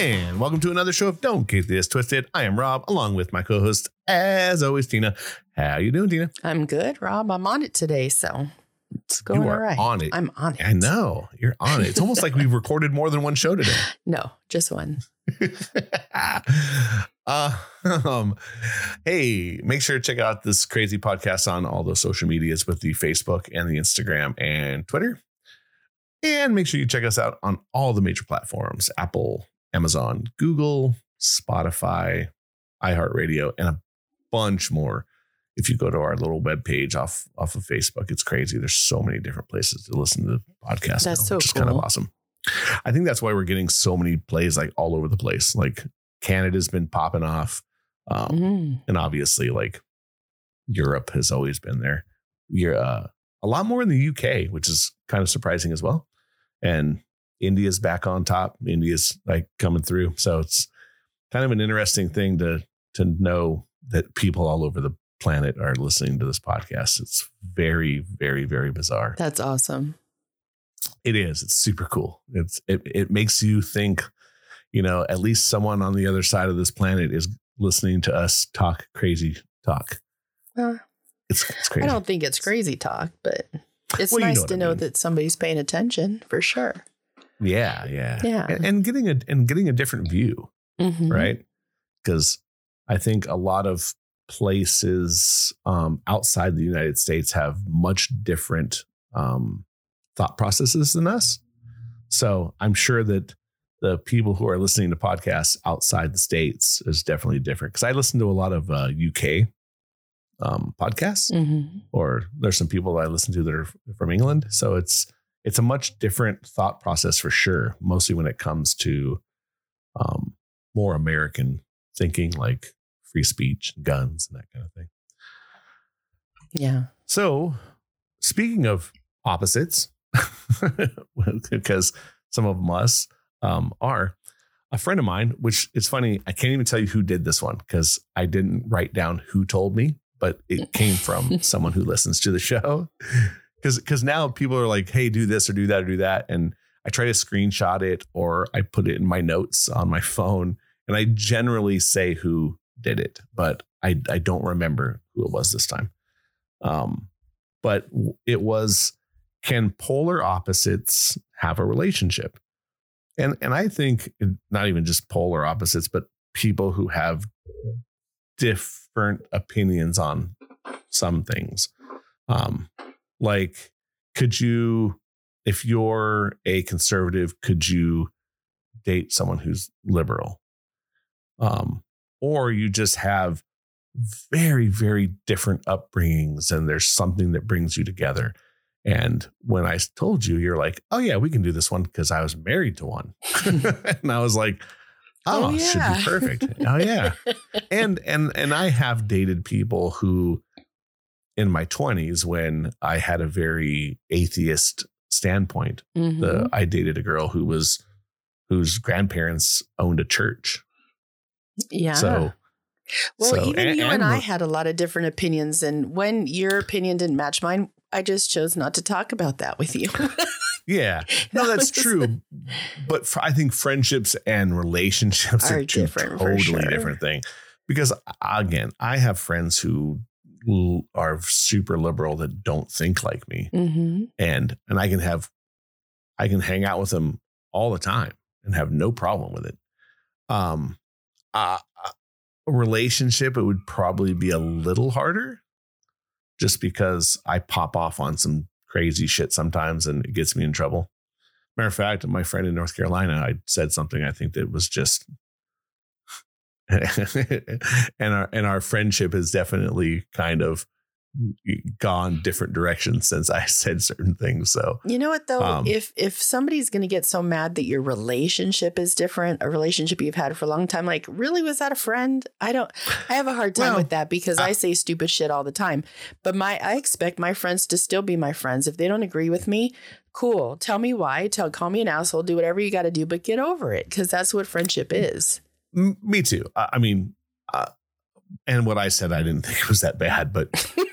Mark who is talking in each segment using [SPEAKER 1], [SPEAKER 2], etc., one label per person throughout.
[SPEAKER 1] And welcome to another show of Don't Get This Twisted. I am Robb, along with my co-host, as always, Tina. How you doing, Tina?
[SPEAKER 2] I'm good, Robb. I'm on it today, so it's going
[SPEAKER 1] you are
[SPEAKER 2] right.
[SPEAKER 1] on it.
[SPEAKER 2] I'm on it.
[SPEAKER 1] I know you're on it. It's almost like we've recorded more than one show today.
[SPEAKER 2] No, just one.
[SPEAKER 1] uh, um, hey, make sure to check out this crazy podcast on all the social medias with the Facebook and the Instagram and Twitter. And make sure you check us out on all the major platforms Apple, Amazon, Google, Spotify, iHeartRadio, and a bunch more. If you go to our little web page off, off of Facebook, it's crazy. There's so many different places to listen to the podcast.
[SPEAKER 2] That's
[SPEAKER 1] now,
[SPEAKER 2] so
[SPEAKER 1] which is kind of awesome. I think that's why we're getting so many plays like all over the place. Like Canada's been popping off. Um,
[SPEAKER 2] Mm.
[SPEAKER 1] and obviously like Europe has always been there. You're uh, a lot more in the UK, which is kind of surprising as well. And India's back on top. India's like coming through. So it's kind of an interesting thing to to know that people all over the planet are listening to this podcast. It's very, very, very bizarre.
[SPEAKER 2] That's awesome.
[SPEAKER 1] It is. It's super cool. It's it it makes you think, you know, at least someone on the other side of this planet is listening to us talk crazy talk.
[SPEAKER 2] Uh,
[SPEAKER 1] It's it's crazy.
[SPEAKER 2] I don't think it's crazy talk, but it's
[SPEAKER 1] Well, know
[SPEAKER 2] nice
[SPEAKER 1] what
[SPEAKER 2] to
[SPEAKER 1] I
[SPEAKER 2] know
[SPEAKER 1] mean.
[SPEAKER 2] that somebody's paying attention for sure.
[SPEAKER 1] Yeah, yeah,
[SPEAKER 2] Yeah.
[SPEAKER 1] And, and getting a and getting a different view,
[SPEAKER 2] Mhm.
[SPEAKER 1] right? Because I think a lot of places um, outside the United States have much different um, thought processes than us. So I'm sure that the people who are listening to podcasts outside the states is definitely different. Because I listen to a lot of uh, UK um, podcasts,
[SPEAKER 2] Mhm.
[SPEAKER 1] or there's some people that I listen to that are from England. So it's it's a much different thought process for sure. Mostly when it comes to um, more American thinking, like free speech, guns, and that kind of thing.
[SPEAKER 2] Yeah.
[SPEAKER 1] So, speaking of opposites, because some of us um, are a friend of mine, which it's funny. I can't even tell you who did this one because I didn't write down who told me, but it came from someone who listens to the show. Because because now people are like, hey, do this or do that or do that, and I try to screenshot it or I put it in my notes on my phone, and I generally say who did it, but I I don't remember who it was this time. Um, but it was can polar opposites have a relationship? And and I think not even just polar opposites, but people who have different opinions on some things. Um, like, could you, if you're a conservative, could you date someone who's liberal? Um, or you just have very, very different upbringings and there's something that brings you together. And when I told you, you're like, oh, yeah, we can do this one because I was married to one. and I was like, oh,
[SPEAKER 2] Oh,
[SPEAKER 1] should
[SPEAKER 2] yeah.
[SPEAKER 1] be perfect. oh, yeah. And, and, and I have dated people who in my 20s when I had a very atheist standpoint,
[SPEAKER 2] Mhm.
[SPEAKER 1] the I dated a girl who was whose grandparents owned a church.
[SPEAKER 2] yeah.
[SPEAKER 1] So
[SPEAKER 2] well,
[SPEAKER 1] so-
[SPEAKER 2] even
[SPEAKER 1] and-
[SPEAKER 2] you and,
[SPEAKER 1] and
[SPEAKER 2] I had a lot of different opinions, and when your opinion didn't match mine, I just chose not to talk about that with you.
[SPEAKER 1] yeah, no, that's true. But I think friendships and relationships are,
[SPEAKER 2] Are
[SPEAKER 1] two
[SPEAKER 2] different, for
[SPEAKER 1] totally
[SPEAKER 2] sure.
[SPEAKER 1] different thing. Because again, I have friends who are super liberal that don't think like me,
[SPEAKER 2] hmm
[SPEAKER 1] and and I can have, I can hang out with them all the time and have no problem with it. Um, uh, a relationship it would probably be a little harder, just because I pop off on some crazy shit sometimes and it gets me in trouble. Matter of fact, my friend in North Carolina, I said something I think that was just and our and our friendship has definitely kind of gone different directions since I said certain things. So
[SPEAKER 2] You know what though?
[SPEAKER 1] Um,
[SPEAKER 2] if if somebody's going to get so mad that your relationship is different, a relationship you've had for a long time, like really was that a friend? I don't. I have a hard time
[SPEAKER 1] Well,
[SPEAKER 2] with that because I,
[SPEAKER 1] I-
[SPEAKER 2] say stupid shit all the time. But my I expect my friends to still be my friends. If they don't agree with me, cool. Tell me why. Tell call me an asshole. Do whatever you got to do, but get over it because that's what friendship is.
[SPEAKER 1] M- me too. I, I mean, uh, and what I said, I didn't think it was that bad, but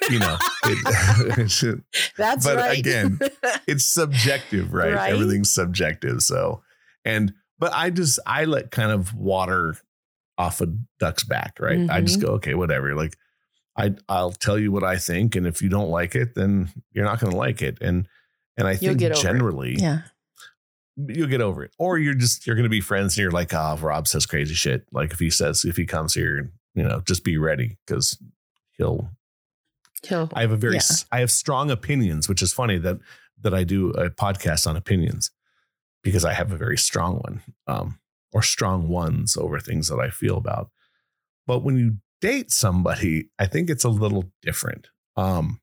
[SPEAKER 1] you know, it,
[SPEAKER 2] That's
[SPEAKER 1] But
[SPEAKER 2] right.
[SPEAKER 1] again, it's subjective, right?
[SPEAKER 2] Right.
[SPEAKER 1] Everything's subjective. So, and but I just I let kind of water off a duck's back, right? I just
[SPEAKER 2] Mhm.
[SPEAKER 1] go, okay, whatever. Like I I'll tell you what I think, and if you don't like it, then you're not going to like it. And and I
[SPEAKER 2] You'll
[SPEAKER 1] think
[SPEAKER 2] get over it.
[SPEAKER 1] generally
[SPEAKER 2] Yeah.
[SPEAKER 1] You'll get over it, or you're just you're going to be friends, and you're like, ah, Robb says crazy shit. Like if he says if he comes here, you know, just be ready because he'll
[SPEAKER 2] He'll,
[SPEAKER 1] I have a very
[SPEAKER 2] Yeah.
[SPEAKER 1] I have strong opinions, which is funny that that I do a podcast on opinions because I have a very strong one, um, or strong ones over things that I feel about. But when you date somebody, I think it's a little different. Um,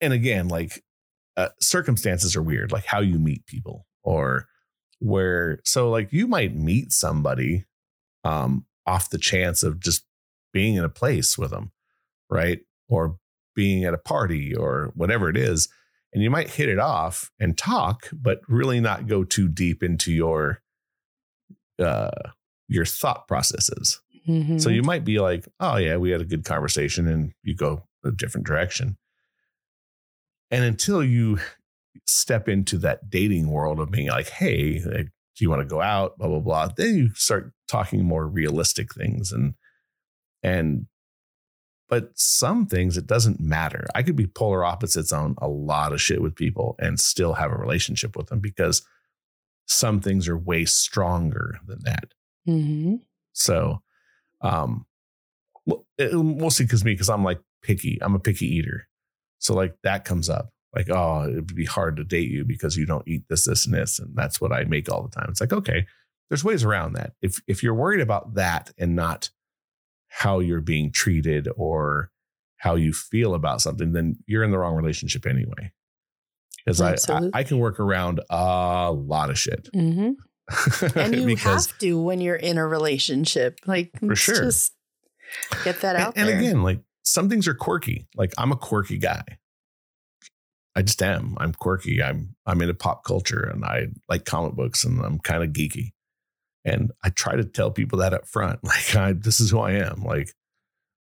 [SPEAKER 1] and again, like uh, circumstances are weird, like how you meet people, or where. So, like you might meet somebody um, off the chance of just being in a place with them right? Or being at a party or whatever it is. And you might hit it off and talk, but really not go too deep into your uh your thought processes.
[SPEAKER 2] Mhm.
[SPEAKER 1] So you might be like, oh yeah, we had a good conversation and you go a different direction. And until you step into that dating world of being like, hey, like, do you want to go out? Blah, blah, blah. Then you start talking more realistic things and and but some things it doesn't matter. I could be polar opposites on a lot of shit with people and still have a relationship with them because some things are way stronger than that.
[SPEAKER 2] Mhm.
[SPEAKER 1] So, um, well, it, mostly because me, because I'm like picky. I'm a picky eater. So like that comes up. Like, oh, it'd be hard to date you because you don't eat this, this, and this, and that's what I make all the time. It's like, okay, there's ways around that. If if you're worried about that and not how you're being treated or how you feel about something, then you're in the wrong relationship anyway. Because I, I I can work around a lot of shit.
[SPEAKER 2] Mhm. And you
[SPEAKER 1] because
[SPEAKER 2] have to when you're in a relationship. Like,
[SPEAKER 1] For sure.
[SPEAKER 2] Just get that out
[SPEAKER 1] and
[SPEAKER 2] there.
[SPEAKER 1] again, like some things are quirky. Like I'm a quirky guy. I just am. I'm quirky. I'm I'm into pop culture and I like comic books and I'm kind of geeky. And I try to tell people that up front. Like I this is who I am. Like,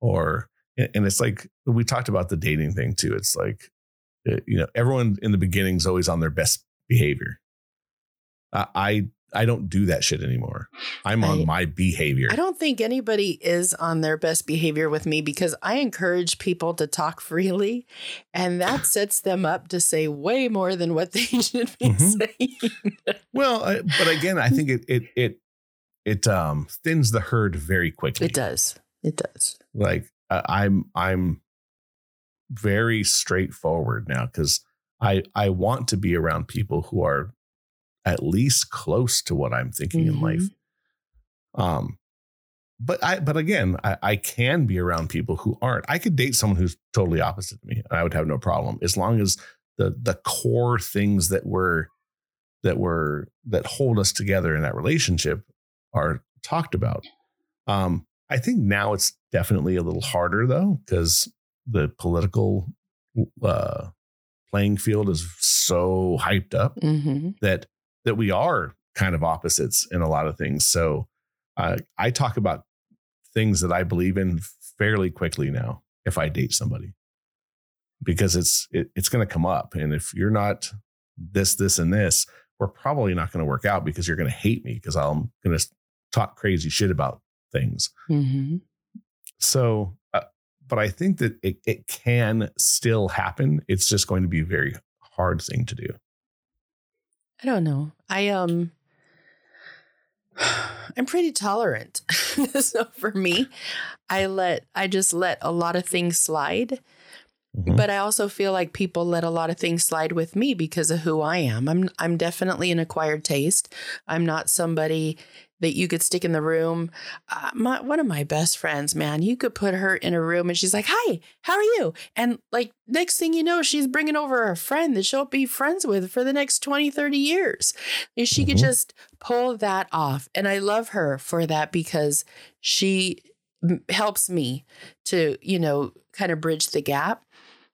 [SPEAKER 1] or and it's like we talked about the dating thing too. It's like uh, you know, everyone in the beginning is always on their best behavior. I I, don't do that shit anymore. I'm on
[SPEAKER 2] I-
[SPEAKER 1] my behavior.
[SPEAKER 2] I don't think anybody is on their best behavior with me because I encourage people to talk freely, and that sets them up to say way more than what they should be
[SPEAKER 1] Mhm.
[SPEAKER 2] saying.
[SPEAKER 1] Well, I, but again, I think it it it it um thins the herd very quickly.
[SPEAKER 2] It does. It does.
[SPEAKER 1] Like uh, I'm I'm very straightforward now because I I want to be around people who are at least close to what I'm thinking in life. Um, but I but again, I, I can be around people who aren't. I could date someone who's totally opposite to me, and I would have no problem as long as the the core things that were that were that hold us together in that relationship are talked about. Um, I think now it's definitely a little harder though because the political uh, playing field is so hyped up
[SPEAKER 2] hmm
[SPEAKER 1] that that we are kind of opposites in a lot of things. So uh, I talk about things that I believe in fairly quickly now if I date somebody because it's it, it's going to come up, and if you're not this this and this, we're probably not going to work out because you're going to hate me because I'm going to talk crazy shit about things.
[SPEAKER 2] hmm
[SPEAKER 1] So, uh, but I think that it, it can still happen. It's just going to be a very hard thing to do.
[SPEAKER 2] I don't know. I um I'm pretty tolerant. so for me, I let I just let a lot of things slide.
[SPEAKER 1] Mhm.
[SPEAKER 2] But I also feel like people let a lot of things slide with me because of who I am. I'm I'm definitely an acquired taste. I'm not somebody that you could stick in the room. Uh, my one of my best friends, man, you could put her in a room and she's like, "Hi, how are you?" And like next thing you know, she's bringing over a friend that she'll be friends with for the next 20, 30 years. And she could
[SPEAKER 1] Mhm.
[SPEAKER 2] just pull that off. And I love her for that because she m- helps me to, you know, kind of bridge the gap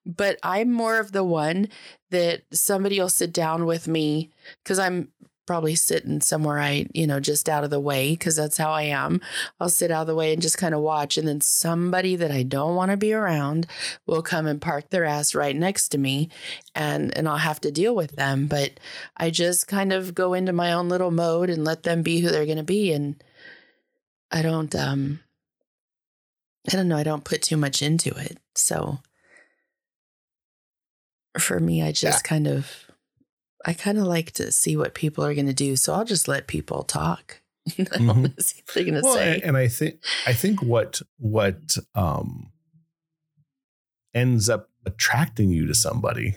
[SPEAKER 2] but I'm more of the one that somebody will sit down with me because I'm probably sitting somewhere I, you know, just out of the way because that's how I am. I'll sit out of the way and just kind of watch. And then somebody that I don't want to be around will come and park their ass right next to me and and I'll have to deal with them. But I just kind of go into my own little mode and let them be who they're gonna be. And I don't um I don't know, I don't put too much into it. So for me, I just yeah. kind of I kind of like to see what people are going to do, so I'll just let people talk. mm-hmm. see what they're going to well, say.
[SPEAKER 1] And I think I think what what um ends up attracting you to somebody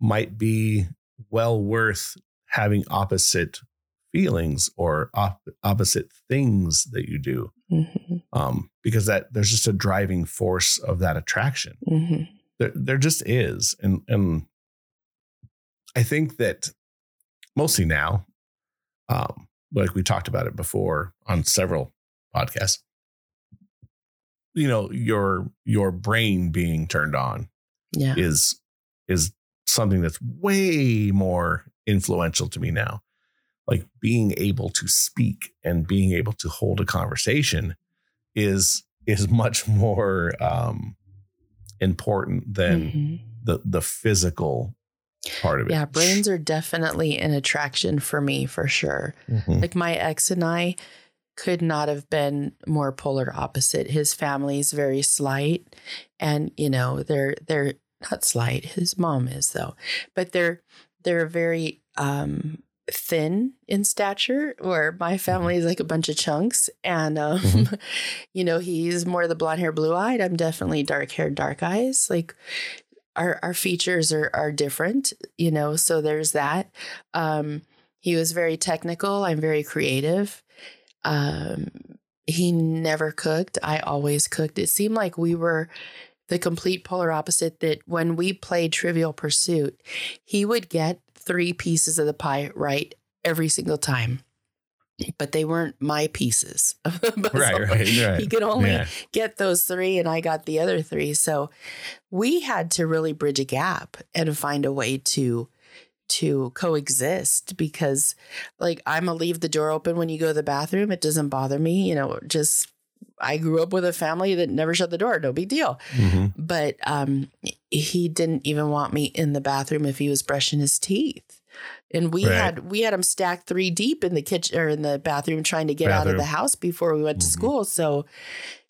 [SPEAKER 1] might be well worth having opposite feelings or op- opposite things that you do mm-hmm. um, because that there's just a driving force of that attraction mm-hmm. there, there just is and and I think that mostly now, um, like we talked about it before on several podcasts, you know, your your brain being turned on
[SPEAKER 2] yeah.
[SPEAKER 1] is is something that's way more influential to me now. Like being able to speak and being able to hold a conversation is is much more um, important than mm-hmm. the the physical part of it.
[SPEAKER 2] Yeah, brains are definitely an attraction for me for sure. Mm-hmm. Like my ex and I could not have been more polar opposite. His family's very slight and you know, they're they're not slight. His mom is though. But they're they're very um thin in stature where my family is like a bunch of chunks and um mm-hmm. you know he's more the blonde hair blue eyed i'm definitely dark hair dark eyes like our our features are are different, you know. So there's that. Um, he was very technical. I'm very creative. Um, he never cooked. I always cooked. It seemed like we were the complete polar opposite. That when we played Trivial Pursuit, he would get three pieces of the pie right every single time but they weren't my pieces.
[SPEAKER 1] right, right, right.
[SPEAKER 2] He could only yeah. get those three, and I got the other three. So we had to really bridge a gap and find a way to to coexist because like I'm a leave the door open when you go to the bathroom. It doesn't bother me, you know, just I grew up with a family that never shut the door, no big deal. Mm-hmm. But um he didn't even want me in the bathroom if he was brushing his teeth and we right. had we had them stacked three deep in the kitchen or in the bathroom trying to get bathroom. out of the house before we went mm-hmm. to school so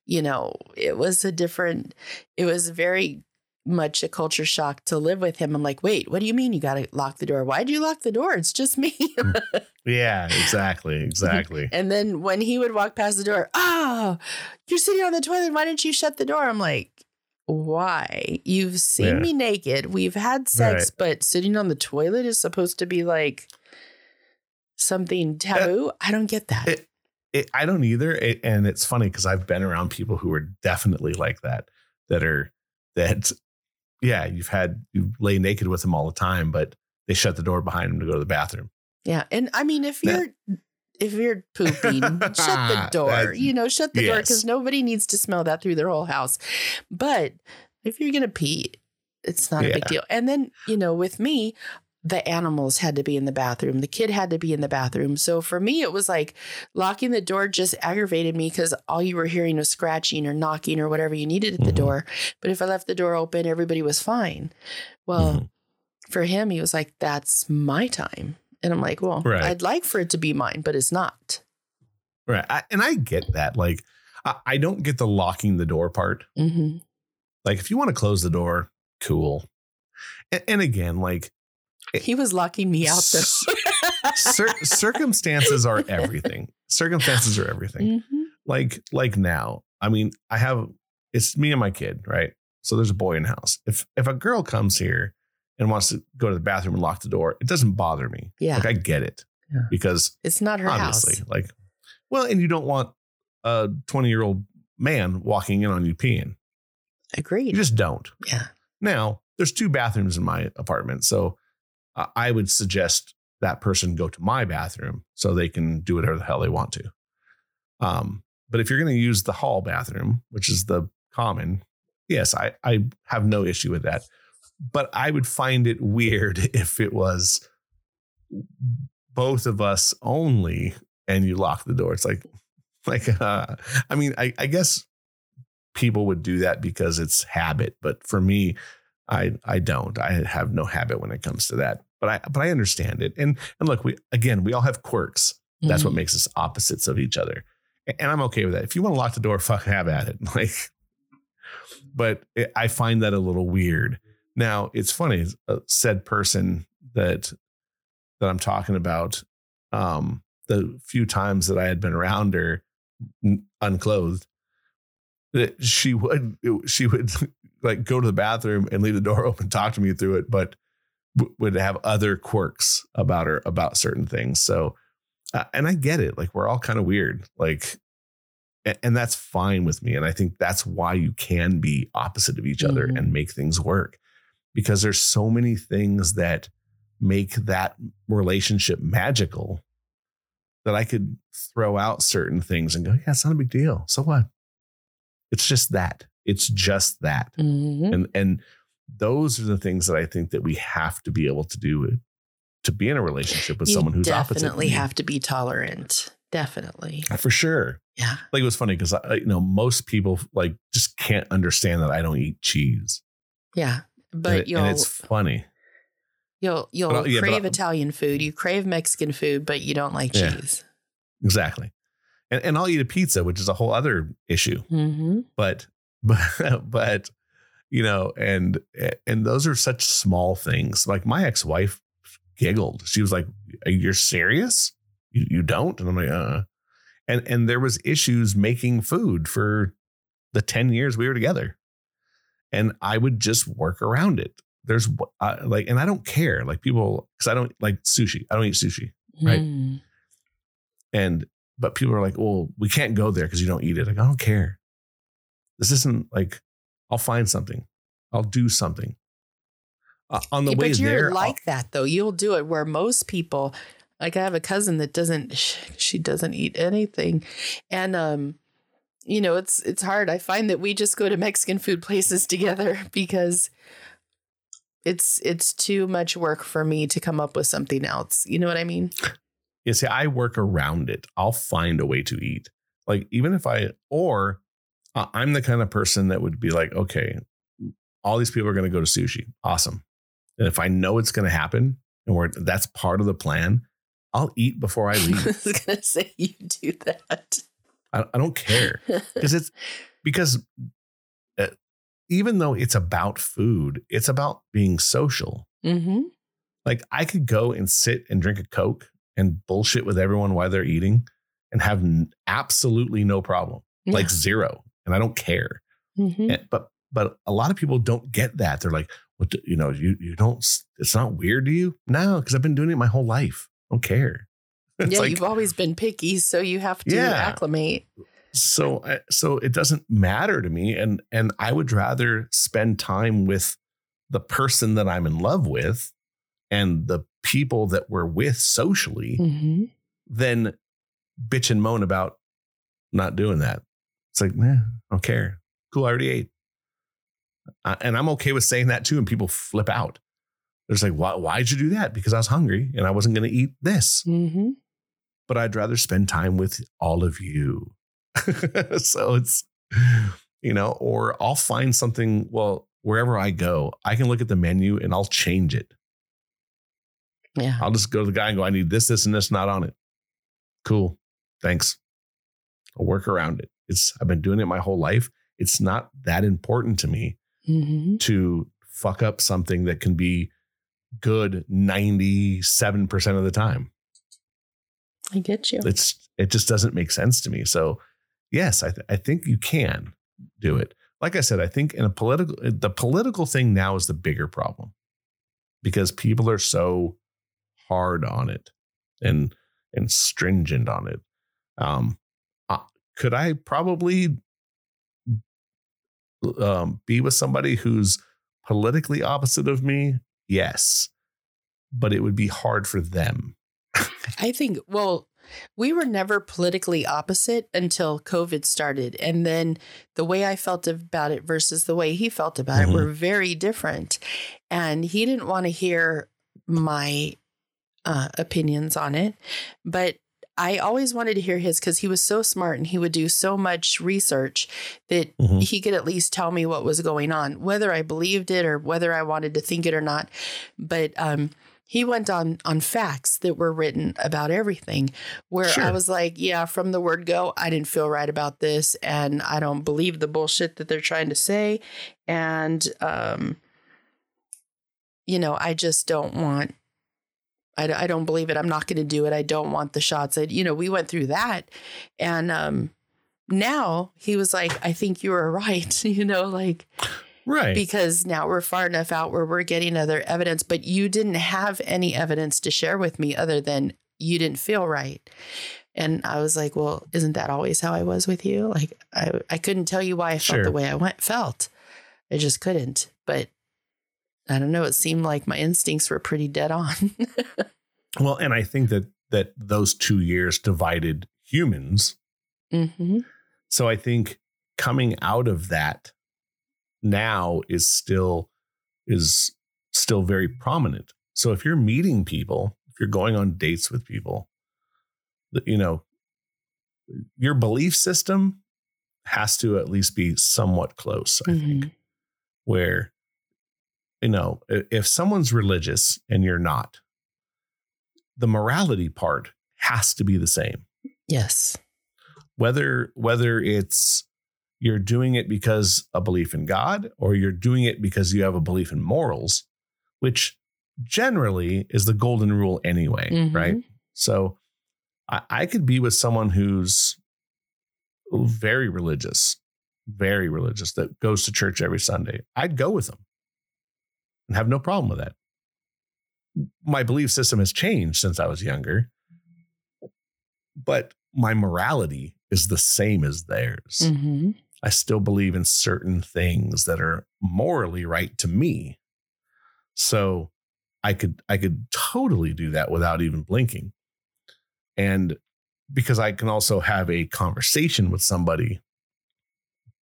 [SPEAKER 2] you know it was a different it was very much a culture shock to live with him i'm like wait what do you mean you got to lock the door why do you lock the door it's just me
[SPEAKER 1] mm. yeah exactly exactly
[SPEAKER 2] and then when he would walk past the door oh you're sitting on the toilet why didn't you shut the door i'm like why? You've seen yeah. me naked. We've had sex, right. but sitting on the toilet is supposed to be like something taboo. Uh, I don't get that.
[SPEAKER 1] It, it, I don't either. It, and it's funny because I've been around people who are definitely like that, that are, that, yeah, you've had, you lay naked with them all the time, but they shut the door behind them to go to the bathroom.
[SPEAKER 2] Yeah. And I mean, if you're, if you're pooping, shut the door. you know, shut the yes. door because nobody needs to smell that through their whole house. But if you're gonna pee, it's not yeah. a big deal. And then, you know, with me, the animals had to be in the bathroom. The kid had to be in the bathroom. So for me, it was like locking the door just aggravated me because all you were hearing was scratching or knocking or whatever you needed at mm-hmm. the door. But if I left the door open, everybody was fine. Well, mm-hmm. for him, he was like, that's my time. And I'm like, well, right. I'd like for it to be mine, but it's not.
[SPEAKER 1] Right. I, and I get that. Like, I, I, don't get the locking the door part. Mm-hmm. Like, if you want to close the door, cool. And, and again, like,
[SPEAKER 2] he was locking me out though.
[SPEAKER 1] cir- circumstances are everything. Circumstances are everything. Mm-hmm. Like, like now, I mean, I have it's me and my kid, right? So there's a boy in the house. If if a girl comes here and wants to go to the bathroom and lock the door, it doesn't bother me.
[SPEAKER 2] Yeah.
[SPEAKER 1] Like I get it. Yeah. Because
[SPEAKER 2] it's not her obviously, house.
[SPEAKER 1] Like, well, and you don't want a 20 year old man walking in on you peeing.
[SPEAKER 2] Agreed.
[SPEAKER 1] You just don't.
[SPEAKER 2] Yeah.
[SPEAKER 1] Now, there's two bathrooms in my apartment. So uh, I would suggest that person go to my bathroom so they can do whatever the hell they want to. Um, but if you're going to use the hall bathroom, which is the common, yes, I, I have no issue with that but I would find it weird if it was both of us only and you lock the door. It's like, like, uh, I mean, I, I guess people would do that because it's habit, but for me, I, I don't, I have no habit when it comes to that, but I, but I understand it. And, and look, we, again, we all have quirks. That's what
[SPEAKER 2] Mhm.
[SPEAKER 1] makes us opposites of each other. And I'm okay with that. If you want to lock the door, fuck, have at it. Like, but it, I find that a little weird. Now it's funny. Said person that that I'm talking about, um, the few times that I had been around her n- unclothed, that she would she would like go to the bathroom and leave the door open, talk to me through it, but w- would have other quirks about her about certain things. So, uh, and I get it. Like we're all kind of weird. Like a- and that's fine with me and i think that's why you can be opposite of each other
[SPEAKER 2] Mhm.
[SPEAKER 1] and make things work because there's so many things that make that relationship magical that i could throw out certain things and go yeah it's not a big deal so what it's just that it's just that
[SPEAKER 2] Mhm.
[SPEAKER 1] and and those are the things that i think that we have to be able to do to be in a relationship with
[SPEAKER 2] You
[SPEAKER 1] someone who's opposite
[SPEAKER 2] definitely have to be tolerant. Definitely.
[SPEAKER 1] for sure
[SPEAKER 2] Yeah.
[SPEAKER 1] like it was funny because you know most people like just can't understand that I don't eat cheese.
[SPEAKER 2] Yeah. But you'll
[SPEAKER 1] and it's funny.
[SPEAKER 2] you'll you'll
[SPEAKER 1] But, yeah,
[SPEAKER 2] crave Italian food. You crave Mexican food, but you don't like
[SPEAKER 1] Yeah.
[SPEAKER 2] cheese.
[SPEAKER 1] Exactly. And and I'll eat a pizza, which is a whole other issue.
[SPEAKER 2] Mm-hmm.
[SPEAKER 1] But but but you know, and and those are such small things. Like my ex-wife giggled. She was like, "You're serious? You you don't?" And I'm like, "Uh." And and there was issues making food for the 10 years we were together. And I would just work around it. There's uh, like, and I don't care. Like people, because I don't like sushi. I don't eat sushi. Right.
[SPEAKER 2] Mm.
[SPEAKER 1] And but people are like, well, we can't go there because you don't eat it. Like, I don't care. This isn't like I'll find something. I'll do something. Uh, on the
[SPEAKER 2] Yeah,
[SPEAKER 1] way
[SPEAKER 2] but you're
[SPEAKER 1] there, I'll-
[SPEAKER 2] like that though. You'll do it where most people, like I have a cousin that doesn't, she doesn't eat anything, and um, you know, it's it's hard. I find that we just go to Mexican food places together because it's it's too much work for me to come up with something else. You know what I mean?
[SPEAKER 1] you see, I work around it. I'll find a way to eat. Like even if I or uh, I'm the kind of person that would be like, okay, all these people are going to go to sushi. Awesome. And if I know it's going to happen and we're that's part of the plan, I'll eat before I leave.
[SPEAKER 2] I was gonna say you do that.
[SPEAKER 1] I, I don't care. because it's because uh, even though it's about food, it's about being social.
[SPEAKER 2] mm-hmm.
[SPEAKER 1] Like I could go and sit and drink a Coke and bullshit with everyone while they're eating and have n- absolutely no problem, like zero, and I don't care.
[SPEAKER 2] Mhm.
[SPEAKER 1] And- but but a lot of people don't get that. They're like, what? do- you know, you you don't. It's not weird to you? No, because I've been doing it my whole life. I don't care.
[SPEAKER 2] Yeah,
[SPEAKER 1] like,
[SPEAKER 2] you've always been picky, so you have to
[SPEAKER 1] Yeah.
[SPEAKER 2] acclimate.
[SPEAKER 1] so so it doesn't matter to me and and i would rather spend time with the person that i'm in love with and the people that we're with socially
[SPEAKER 2] Mm-hmm.
[SPEAKER 1] than bitch and moan about not doing that it's like nah, i don't care cool i already ate Uh, and i'm okay with saying that too and people flip out there's like why, why'd you do that because i was hungry and i wasn't going to eat this
[SPEAKER 2] Mm-hmm.
[SPEAKER 1] But I'd rather spend time with all of you. so it's, you know, or I'll find something. Well, wherever I go, I can look at the menu and I'll change it.
[SPEAKER 2] Yeah.
[SPEAKER 1] I'll just go to the guy and go, I need this, this, and this not on it. Cool. Thanks. I'll work around it. It's, I've been doing it my whole life. It's not that important to me
[SPEAKER 2] Mm-hmm.
[SPEAKER 1] to fuck up something that can be good 97% of the time.
[SPEAKER 2] I get you.
[SPEAKER 1] it's it just doesn't make sense to me. So yes, I th- I think you can do it. Like I said, I think in a political the political thing now is the bigger problem because people are so hard on it and and stringent on it. Um, uh, could I probably um, be with somebody who's politically opposite of me? Yes, but it would be hard for them.
[SPEAKER 2] I think, well, we were never politically opposite until COVID started. And then the way I felt about it versus the way he felt about
[SPEAKER 1] Mhm.
[SPEAKER 2] it were very different. And he didn't want to hear my uh, opinions on it, but I always wanted to hear his because he was so smart and he would do so much research that
[SPEAKER 1] Mhm.
[SPEAKER 2] he could at least tell me what was going on, whether I believed it or whether I wanted to think it or not. But um, he went on on facts that were written about everything, where I was like, yeah, from the word go, I didn't feel right about this, and I don't believe the bullshit that they're trying to say, and um, you know, I just don't want. i, I don't believe it. I'm not going to do it. I don't want the shots. I, you know, we went through that. And um, now he was like, I think you were right, you know, like,
[SPEAKER 1] Right.
[SPEAKER 2] because now we're far enough out where we're getting other evidence, but you didn't have any evidence to share with me other than you didn't feel right. And I was like, well, isn't that always how I was with you? Like, I, I couldn't tell you why I felt
[SPEAKER 1] Sure.
[SPEAKER 2] the way I went, felt. I just couldn't. But I don't know. It seemed like my instincts were pretty dead on.
[SPEAKER 1] well, and I think that that those two years divided humans.
[SPEAKER 2] hmm
[SPEAKER 1] So I think coming out of that now is still is still very prominent. So if you're meeting people, if you're going on dates with people, you know, your belief system has to at least be somewhat close, I think. Mm-hmm. Where you know, if someone's religious and you're not, the morality part has to be the same
[SPEAKER 2] Yes.
[SPEAKER 1] whether whether it's you're doing it because a belief in God or you're doing it because you have a belief in morals, which generally is the golden rule anyway,
[SPEAKER 2] Mhm.
[SPEAKER 1] right? So I, I could be with someone who's very religious, very religious, that goes to church every Sunday. I'd go with them and have no problem with that. My belief system has changed since I was younger, but my morality is the same as theirs.
[SPEAKER 2] hmm
[SPEAKER 1] I still believe in certain things that are morally right to me. So I could I could totally do that without even blinking. And because I can also have a conversation with somebody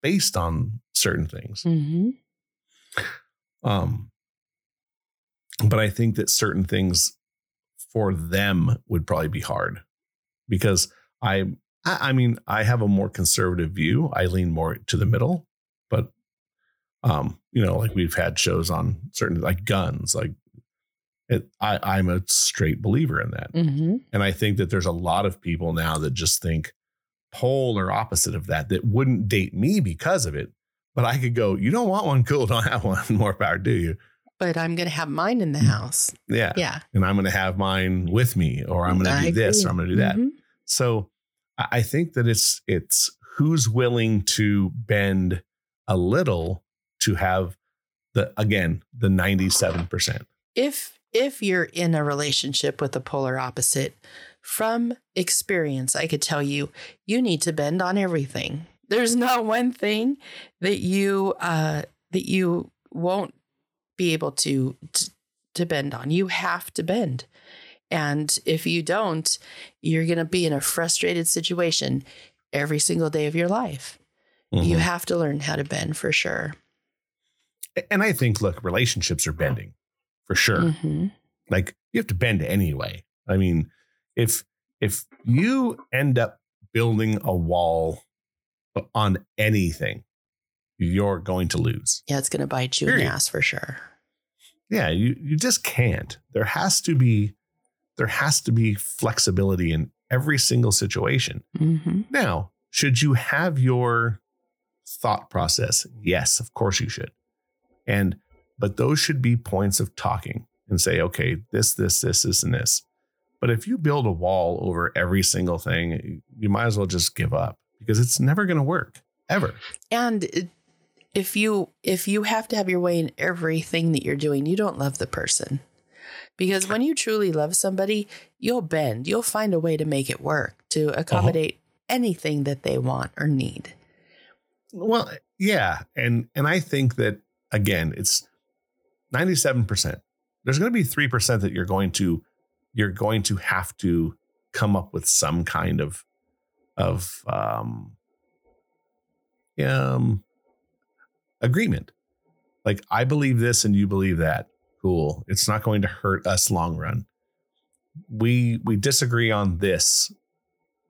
[SPEAKER 1] based on certain things.
[SPEAKER 2] hmm
[SPEAKER 1] Um but I think that certain things for them would probably be hard because I I I mean, I have a more conservative view. I lean more to the middle, but um, you know, like we've had shows on certain like guns, like it, I, I'm a straight believer in that.
[SPEAKER 2] hmm
[SPEAKER 1] And I think that there's a lot of people now that just think polar opposite of that, that wouldn't date me because of it. But I could go, you don't want one, cool, don't have one. More power, do you?
[SPEAKER 2] But I'm going to have mine in the house.
[SPEAKER 1] Yeah.
[SPEAKER 2] Yeah.
[SPEAKER 1] And I'm going to have mine with me, or I'm going to do this, or. I'm going to do that.
[SPEAKER 2] Mhm.
[SPEAKER 1] So I think that it's it's who's willing to bend a little to have the again the 97%.
[SPEAKER 2] If if you're in a relationship with a polar opposite, from experience, I could tell you you need to bend on everything. There's not one thing that you uh, that you won't be able to, to to bend on. You have to bend. And if you don't, you're going to be in a frustrated situation every single day of your life. You
[SPEAKER 1] Mhm.
[SPEAKER 2] have to learn how to bend for sure.
[SPEAKER 1] and I think look, relationships are bending for sure.
[SPEAKER 2] Mhm.
[SPEAKER 1] Like you have to bend anyway. I mean, if if you end up building a wall on anything, you're going to lose.
[SPEAKER 2] Yeah, it's going to bite you in the ass for sure.
[SPEAKER 1] yeah you you just can't there has to be there has to be flexibility in every single situation.
[SPEAKER 2] Hmm
[SPEAKER 1] now should you have your thought process? Yes of course you should. And but those should be points of talking and say okay this this this this and this. But if you build a wall over every single thing you might as well just give up because it's never going to work ever.
[SPEAKER 2] And if you if you have to have your way in everything that you're doing, you don't love the person. Because when you truly love somebody, you'll bend. You'll find a way to make it work to accommodate anything that they want or need.
[SPEAKER 1] Well, yeah, and and I think that again, it's ninety seven percent. There's going to be three percent that you're going to you're going to have to come up with some kind of of um um agreement. Like I believe this and you believe that. Cool. It's not going to hurt us long run. we we disagree on this.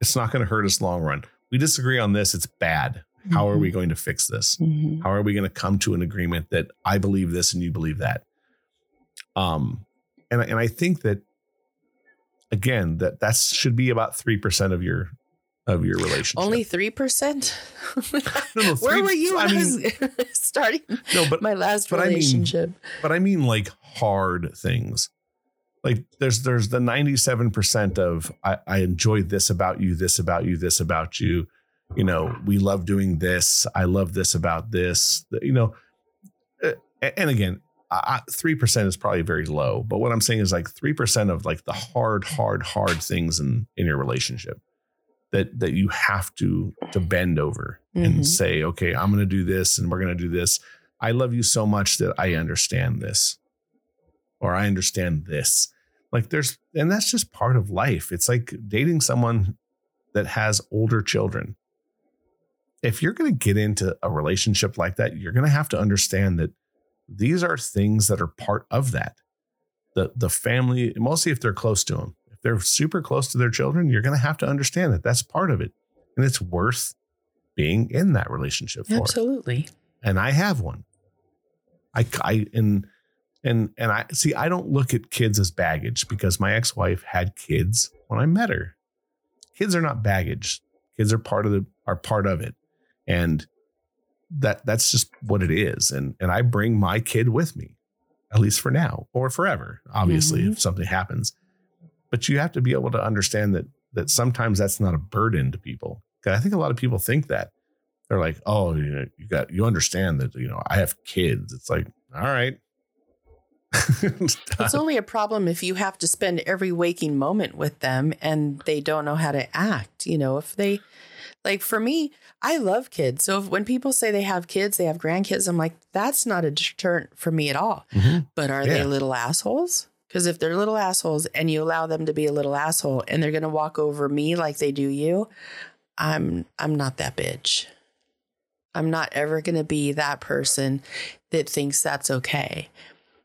[SPEAKER 1] It's not going to hurt us long run. We disagree on this. It's bad. How are we going to fix this?
[SPEAKER 2] Mhm.
[SPEAKER 1] How are we going to come to an agreement that I believe this and you believe that? Um, and and I think that again that that should be about three percent of your of your relationship.
[SPEAKER 2] Only three percent.
[SPEAKER 1] No, no,
[SPEAKER 2] Where were you
[SPEAKER 1] I mean-
[SPEAKER 2] was starting
[SPEAKER 1] no, but
[SPEAKER 2] my last
[SPEAKER 1] but I mean-
[SPEAKER 2] relationship?
[SPEAKER 1] but I mean like hard things. Like there's there's the 97% of I, I enjoy this about you, this about you, this about you. You know, we love doing this. I love this about this. You know, uh, and again, three percent is probably very low. But what I'm saying is like three percent of like the hard, hard, hard things in in your relationship that that you have to to bend over
[SPEAKER 2] Mhm.
[SPEAKER 1] and say, okay, I'm going to do this, and we're going to do this. I love you so much that I understand this, or I understand this. Like there's, and that's just part of life. It's like dating someone that has older children. If you're going to get into a relationship like that, you're going to have to understand that these are things that are part of that. The the family, mostly if they're close to them, they're super close to their children, you're going to have to understand that that's part of it, and it's worth being in that relationship for.
[SPEAKER 2] Absolutely.
[SPEAKER 1] And I have one. I I and and and I see. I don't look at kids as baggage because my ex wife had kids when I met her. Kids are not baggage. Kids are part of the are part of it, and that that's just what it is. And and I bring my kid with me, at least for now or forever. Obviously,
[SPEAKER 2] Mhm.
[SPEAKER 1] if something happens, but you have to be able to understand that that sometimes that's not a burden to people. I think a lot of people think that they're like, oh, you, know, you got you understand that you know I have kids. It's like, all right.
[SPEAKER 2] It's only a problem if you have to spend every waking moment with them and they don't know how to act. You know, if they, like for me, I love kids. So if, when people say they have kids, they have grandkids, I'm like, that's not a deterrent for me at all.
[SPEAKER 1] Mhm.
[SPEAKER 2] But are
[SPEAKER 1] Yeah.
[SPEAKER 2] they little assholes? Because if they're little assholes and you allow them to be a little asshole and they're going to walk over me like they do you, I'm I'm not that bitch. I'm not ever going to be that person that thinks that's okay.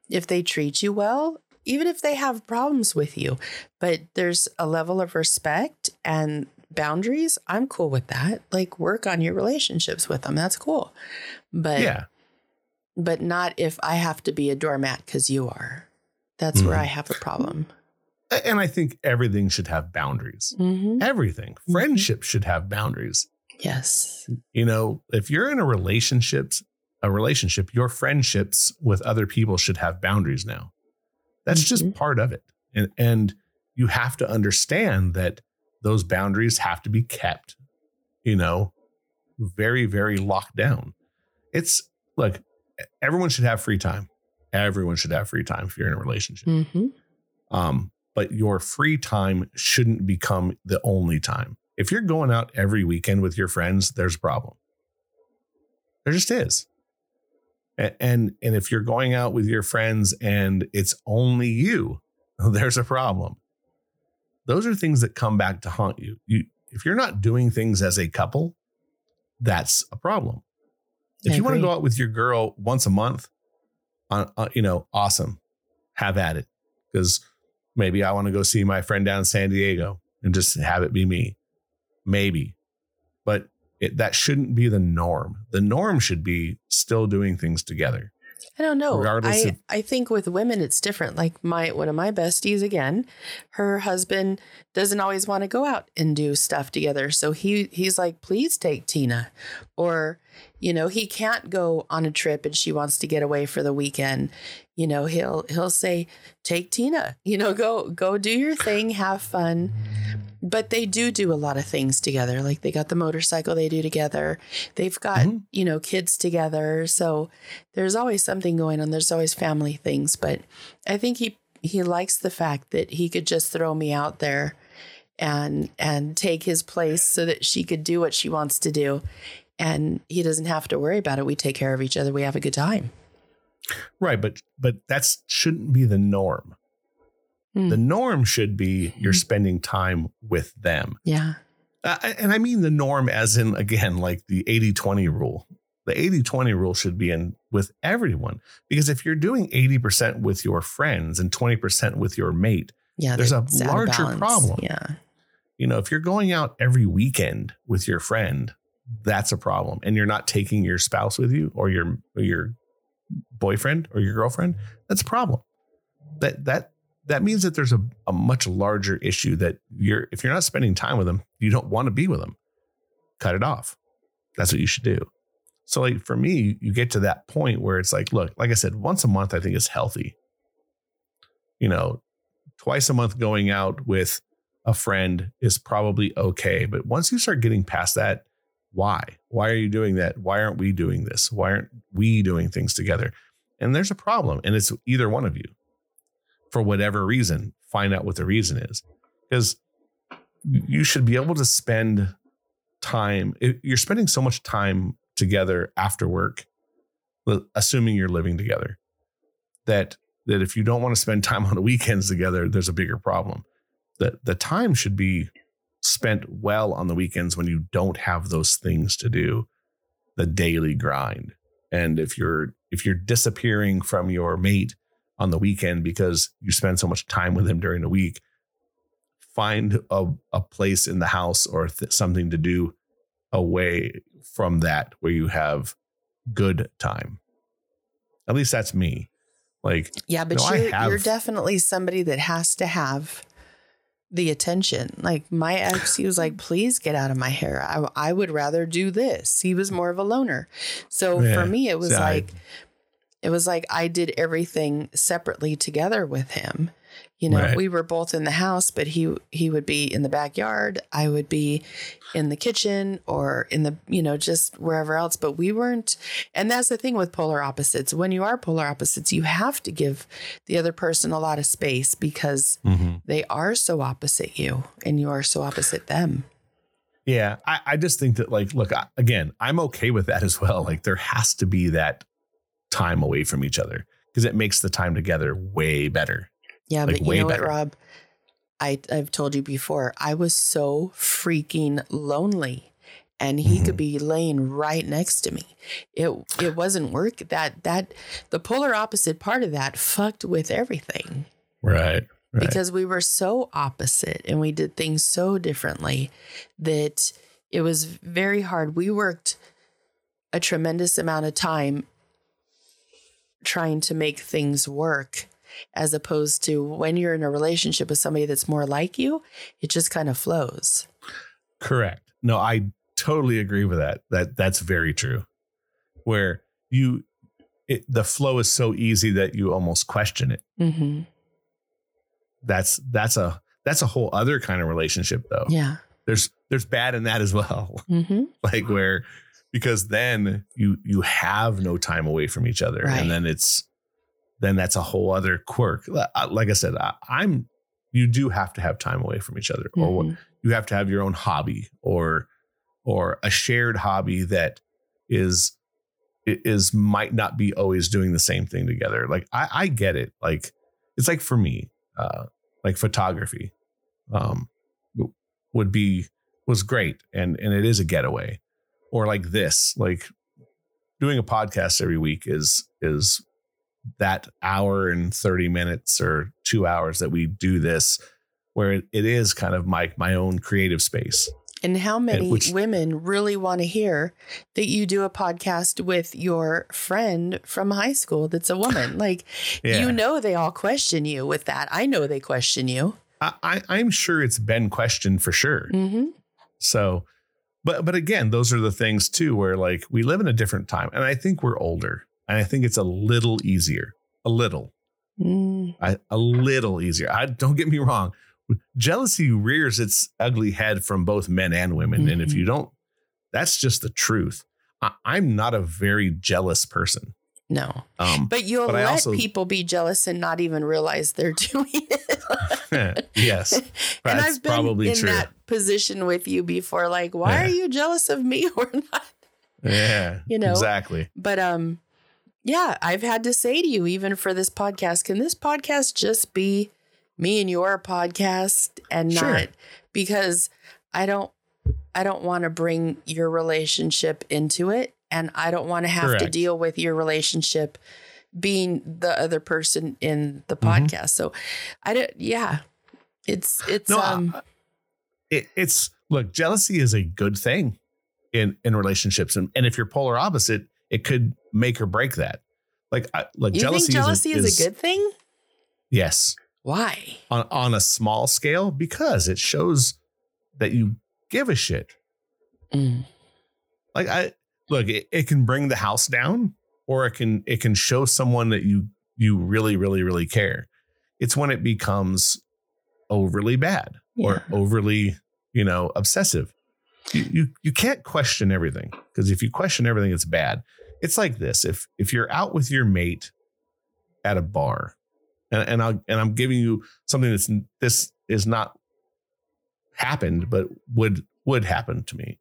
[SPEAKER 2] If they treat you well, even if they have problems with you, but there's a level of respect and boundaries, I'm cool with that. Like work on your relationships with them. That's cool. But
[SPEAKER 1] yeah,
[SPEAKER 2] but not if I have to be a doormat because you are. That's where
[SPEAKER 1] Mhm.
[SPEAKER 2] I have a problem.
[SPEAKER 1] and I think everything should have boundaries.
[SPEAKER 2] Mm-hmm.
[SPEAKER 1] Everything, friendship should have boundaries.
[SPEAKER 2] Yes.
[SPEAKER 1] You know, if you're in a relationships, a relationship, your friendships with other people should have boundaries now. That's just
[SPEAKER 2] Mhm.
[SPEAKER 1] part of it. And and you have to understand that those boundaries have to be kept, you know, very, very locked down. It's like everyone should have free time. Everyone should have free time if you're in a relationship.
[SPEAKER 2] Mm-hmm.
[SPEAKER 1] Um, but your free time shouldn't become the only time. If you're going out every weekend with your friends, there's a problem. There just is. A- And and if you're going out with your friends and it's only you, there's a problem. Those are things that come back to haunt you. You if you're not doing things as a couple, that's a problem. If
[SPEAKER 2] I
[SPEAKER 1] you want to go out with your girl once a month, uh, uh, you know, awesome, have at it. Because maybe I want to go see my friend down in San Diego and just have it be me. Maybe, but it, that shouldn't be the norm. The norm should be still doing things together.
[SPEAKER 2] I don't know.
[SPEAKER 1] Regardless
[SPEAKER 2] I,
[SPEAKER 1] of-
[SPEAKER 2] I think with women it's different. Like my one of my besties again, her husband doesn't always want to go out and do stuff together. So he he's like, please take Tina. Or, you know, he can't go on a trip and she wants to get away for the weekend. You know, he'll he'll say, take Tina, you know, go go do your thing, have fun. But they do do a lot of things together. Like they got the motorcycle they do together. They've got,
[SPEAKER 1] Mhm.
[SPEAKER 2] you know, kids together. So there's always something going on. There's always family things, but I think he he likes the fact that he could just throw me out there and and take his place so that she could do what she wants to do and he doesn't have to worry about it. We take care of each other. We have a good time.
[SPEAKER 1] Right, but but that's shouldn't be the norm.
[SPEAKER 2] Hmm.
[SPEAKER 1] The norm should be you're spending time with them.
[SPEAKER 2] Yeah.
[SPEAKER 1] Uh, and I mean the norm as in again like the 80-20 rule. The 80-20 rule should be in with everyone because if you're doing 80% with your friends and 20% with your mate,
[SPEAKER 2] Yeah.
[SPEAKER 1] There's a
[SPEAKER 2] that's out of
[SPEAKER 1] larger problem.
[SPEAKER 2] Yeah.
[SPEAKER 1] You know, if you're going out every weekend with your friend, that's a problem. And you're not taking your spouse with you or your or your boyfriend or your girlfriend, that's a problem. That that that means that there's a, a much larger issue that you're if you're not spending time with them, you don't want to be with them. Cut it off. That's what you should do. So like for me, you get to that point where it's like, look, like I said, once a month I think is healthy. You know, twice a month going out with a friend is probably okay, but once you start getting past that, why? Why are you doing that? Why aren't we doing this? Why aren't we doing things together? And there's a problem, and it's either one of you for whatever reason. Find out what the reason is because you should be able to spend time. You're spending so much time together after work, assuming you're living together, that that if you don't want to spend time on the weekends together, there's a bigger problem. That the time should be spent well on the weekends when you don't have those things to do, the daily grind. And if you're if you're disappearing from your mate on the weekend because you spend so much time with him during the week, find a, a place in the house or th- something to do away from that where you have good time. At least that's me. Like,
[SPEAKER 2] Yeah, but
[SPEAKER 1] No,
[SPEAKER 2] you're, you're definitely somebody that has to have the attention. Like my ex, he was like, please get out of my hair. I, I would rather do this. He was more of a loner. So
[SPEAKER 1] Yeah.
[SPEAKER 2] for me, it was
[SPEAKER 1] See, I-
[SPEAKER 2] like, it was like I did everything separately together with him. You know,
[SPEAKER 1] Right.
[SPEAKER 2] we were both in the house, but he he would be in the backyard. I would be in the kitchen or in the you know just wherever else. But we weren't. And that's the thing with polar opposites. When you are polar opposites, you have to give the other person a lot of space because mm-hmm. they are so opposite you, and you are so opposite them.
[SPEAKER 1] Yeah, I, I just think that like, look, I, again, I'm okay with that as well. Like, there has to be that time away from each other because it makes the time together way better.
[SPEAKER 2] Yeah,
[SPEAKER 1] Like,
[SPEAKER 2] but you know
[SPEAKER 1] better.
[SPEAKER 2] what, Robb? I I've told you before. I was so freaking lonely, and he
[SPEAKER 1] Mm-hmm.
[SPEAKER 2] could be laying right next to me. It it wasn't work. That that the polar opposite part of that fucked with everything
[SPEAKER 1] Right. Right.
[SPEAKER 2] because we were so opposite and we did things so differently that it was very hard. We worked a tremendous amount of time trying to make things work as opposed to when you're in a relationship with somebody that's more like you, it just kind of flows.
[SPEAKER 1] Correct. No, I totally agree with that. That that's very true. Where you, it, the flow is so easy that you almost question it.
[SPEAKER 2] Mm-hmm.
[SPEAKER 1] That's that's a that's a whole other kind of relationship though.
[SPEAKER 2] Yeah.
[SPEAKER 1] There's there's bad in that as well.
[SPEAKER 2] Mm-hmm.
[SPEAKER 1] like where because then you you have no time away from each other.
[SPEAKER 2] Right.
[SPEAKER 1] and then it's then that's a whole other quirk. Uh, like i said I, i'm you do have to have time away from each other or what
[SPEAKER 2] Mhm.
[SPEAKER 1] you have to have your own hobby or or a shared hobby that is is might not be always doing the same thing together. Like i i get it. Like it's like for me uh like photography um would be was great. And and it is a getaway or like this like doing a podcast every week is is that hour and 30 minutes or 2 hours that we do this where it, it is kind of my my own creative space
[SPEAKER 2] And how many
[SPEAKER 1] which-
[SPEAKER 2] women really want to hear that you do a podcast with your friend from high school that's a woman? Like,
[SPEAKER 1] Yeah.
[SPEAKER 2] you know, they all question you with that. I know they question you.
[SPEAKER 1] I, I i'm sure it's been questioned for sure
[SPEAKER 2] Mm-hmm.
[SPEAKER 1] so but but again those are the things too where like we live in a different time and i think we're older and i think it's a little easier a little
[SPEAKER 2] Mm,
[SPEAKER 1] I, a little easier. I don't get me wrong. Jealousy rears its ugly head from both men and women, and if
[SPEAKER 2] Mhm.
[SPEAKER 1] you don't, that's just the truth. I, I'm not a very jealous person.
[SPEAKER 2] No,
[SPEAKER 1] Um,
[SPEAKER 2] but you'll
[SPEAKER 1] But
[SPEAKER 2] let
[SPEAKER 1] also-
[SPEAKER 2] people be jealous and not even realize they're doing it.
[SPEAKER 1] yes,
[SPEAKER 2] and I've been
[SPEAKER 1] probably
[SPEAKER 2] in
[SPEAKER 1] true.
[SPEAKER 2] that position with you before. Like, why are you jealous of me or not?
[SPEAKER 1] yeah,
[SPEAKER 2] you know,
[SPEAKER 1] exactly.
[SPEAKER 2] But um, yeah, I've had to say to you, even for this podcast, can this podcast just be me and your podcast and
[SPEAKER 1] Sure.
[SPEAKER 2] not because I don't I don't want to bring your relationship into it and I don't want to have to deal with your relationship being the other person in the
[SPEAKER 1] Mhm.
[SPEAKER 2] podcast. So I don't yeah. It's it's
[SPEAKER 1] No,
[SPEAKER 2] um
[SPEAKER 1] it, it's look, jealousy is a good thing in in relationships, and and if you're polar opposite, it could make or break that. Like, I, like
[SPEAKER 2] you
[SPEAKER 1] jealousy,
[SPEAKER 2] think jealousy
[SPEAKER 1] is,
[SPEAKER 2] is, a good thing?
[SPEAKER 1] yes
[SPEAKER 2] Why?
[SPEAKER 1] on on a small scale because it shows that you give a shit.
[SPEAKER 2] Mm.
[SPEAKER 1] Like I look, it, it can bring the house down, or it can it can show someone that you you really really really care. It's when it becomes overly bad or overly you know obsessive. You you you can't question everything because if you question everything, it's bad. It's like this: if if you're out with your mate at a bar, and and I and I'm giving you something that's this is not happened, but would would happen to me,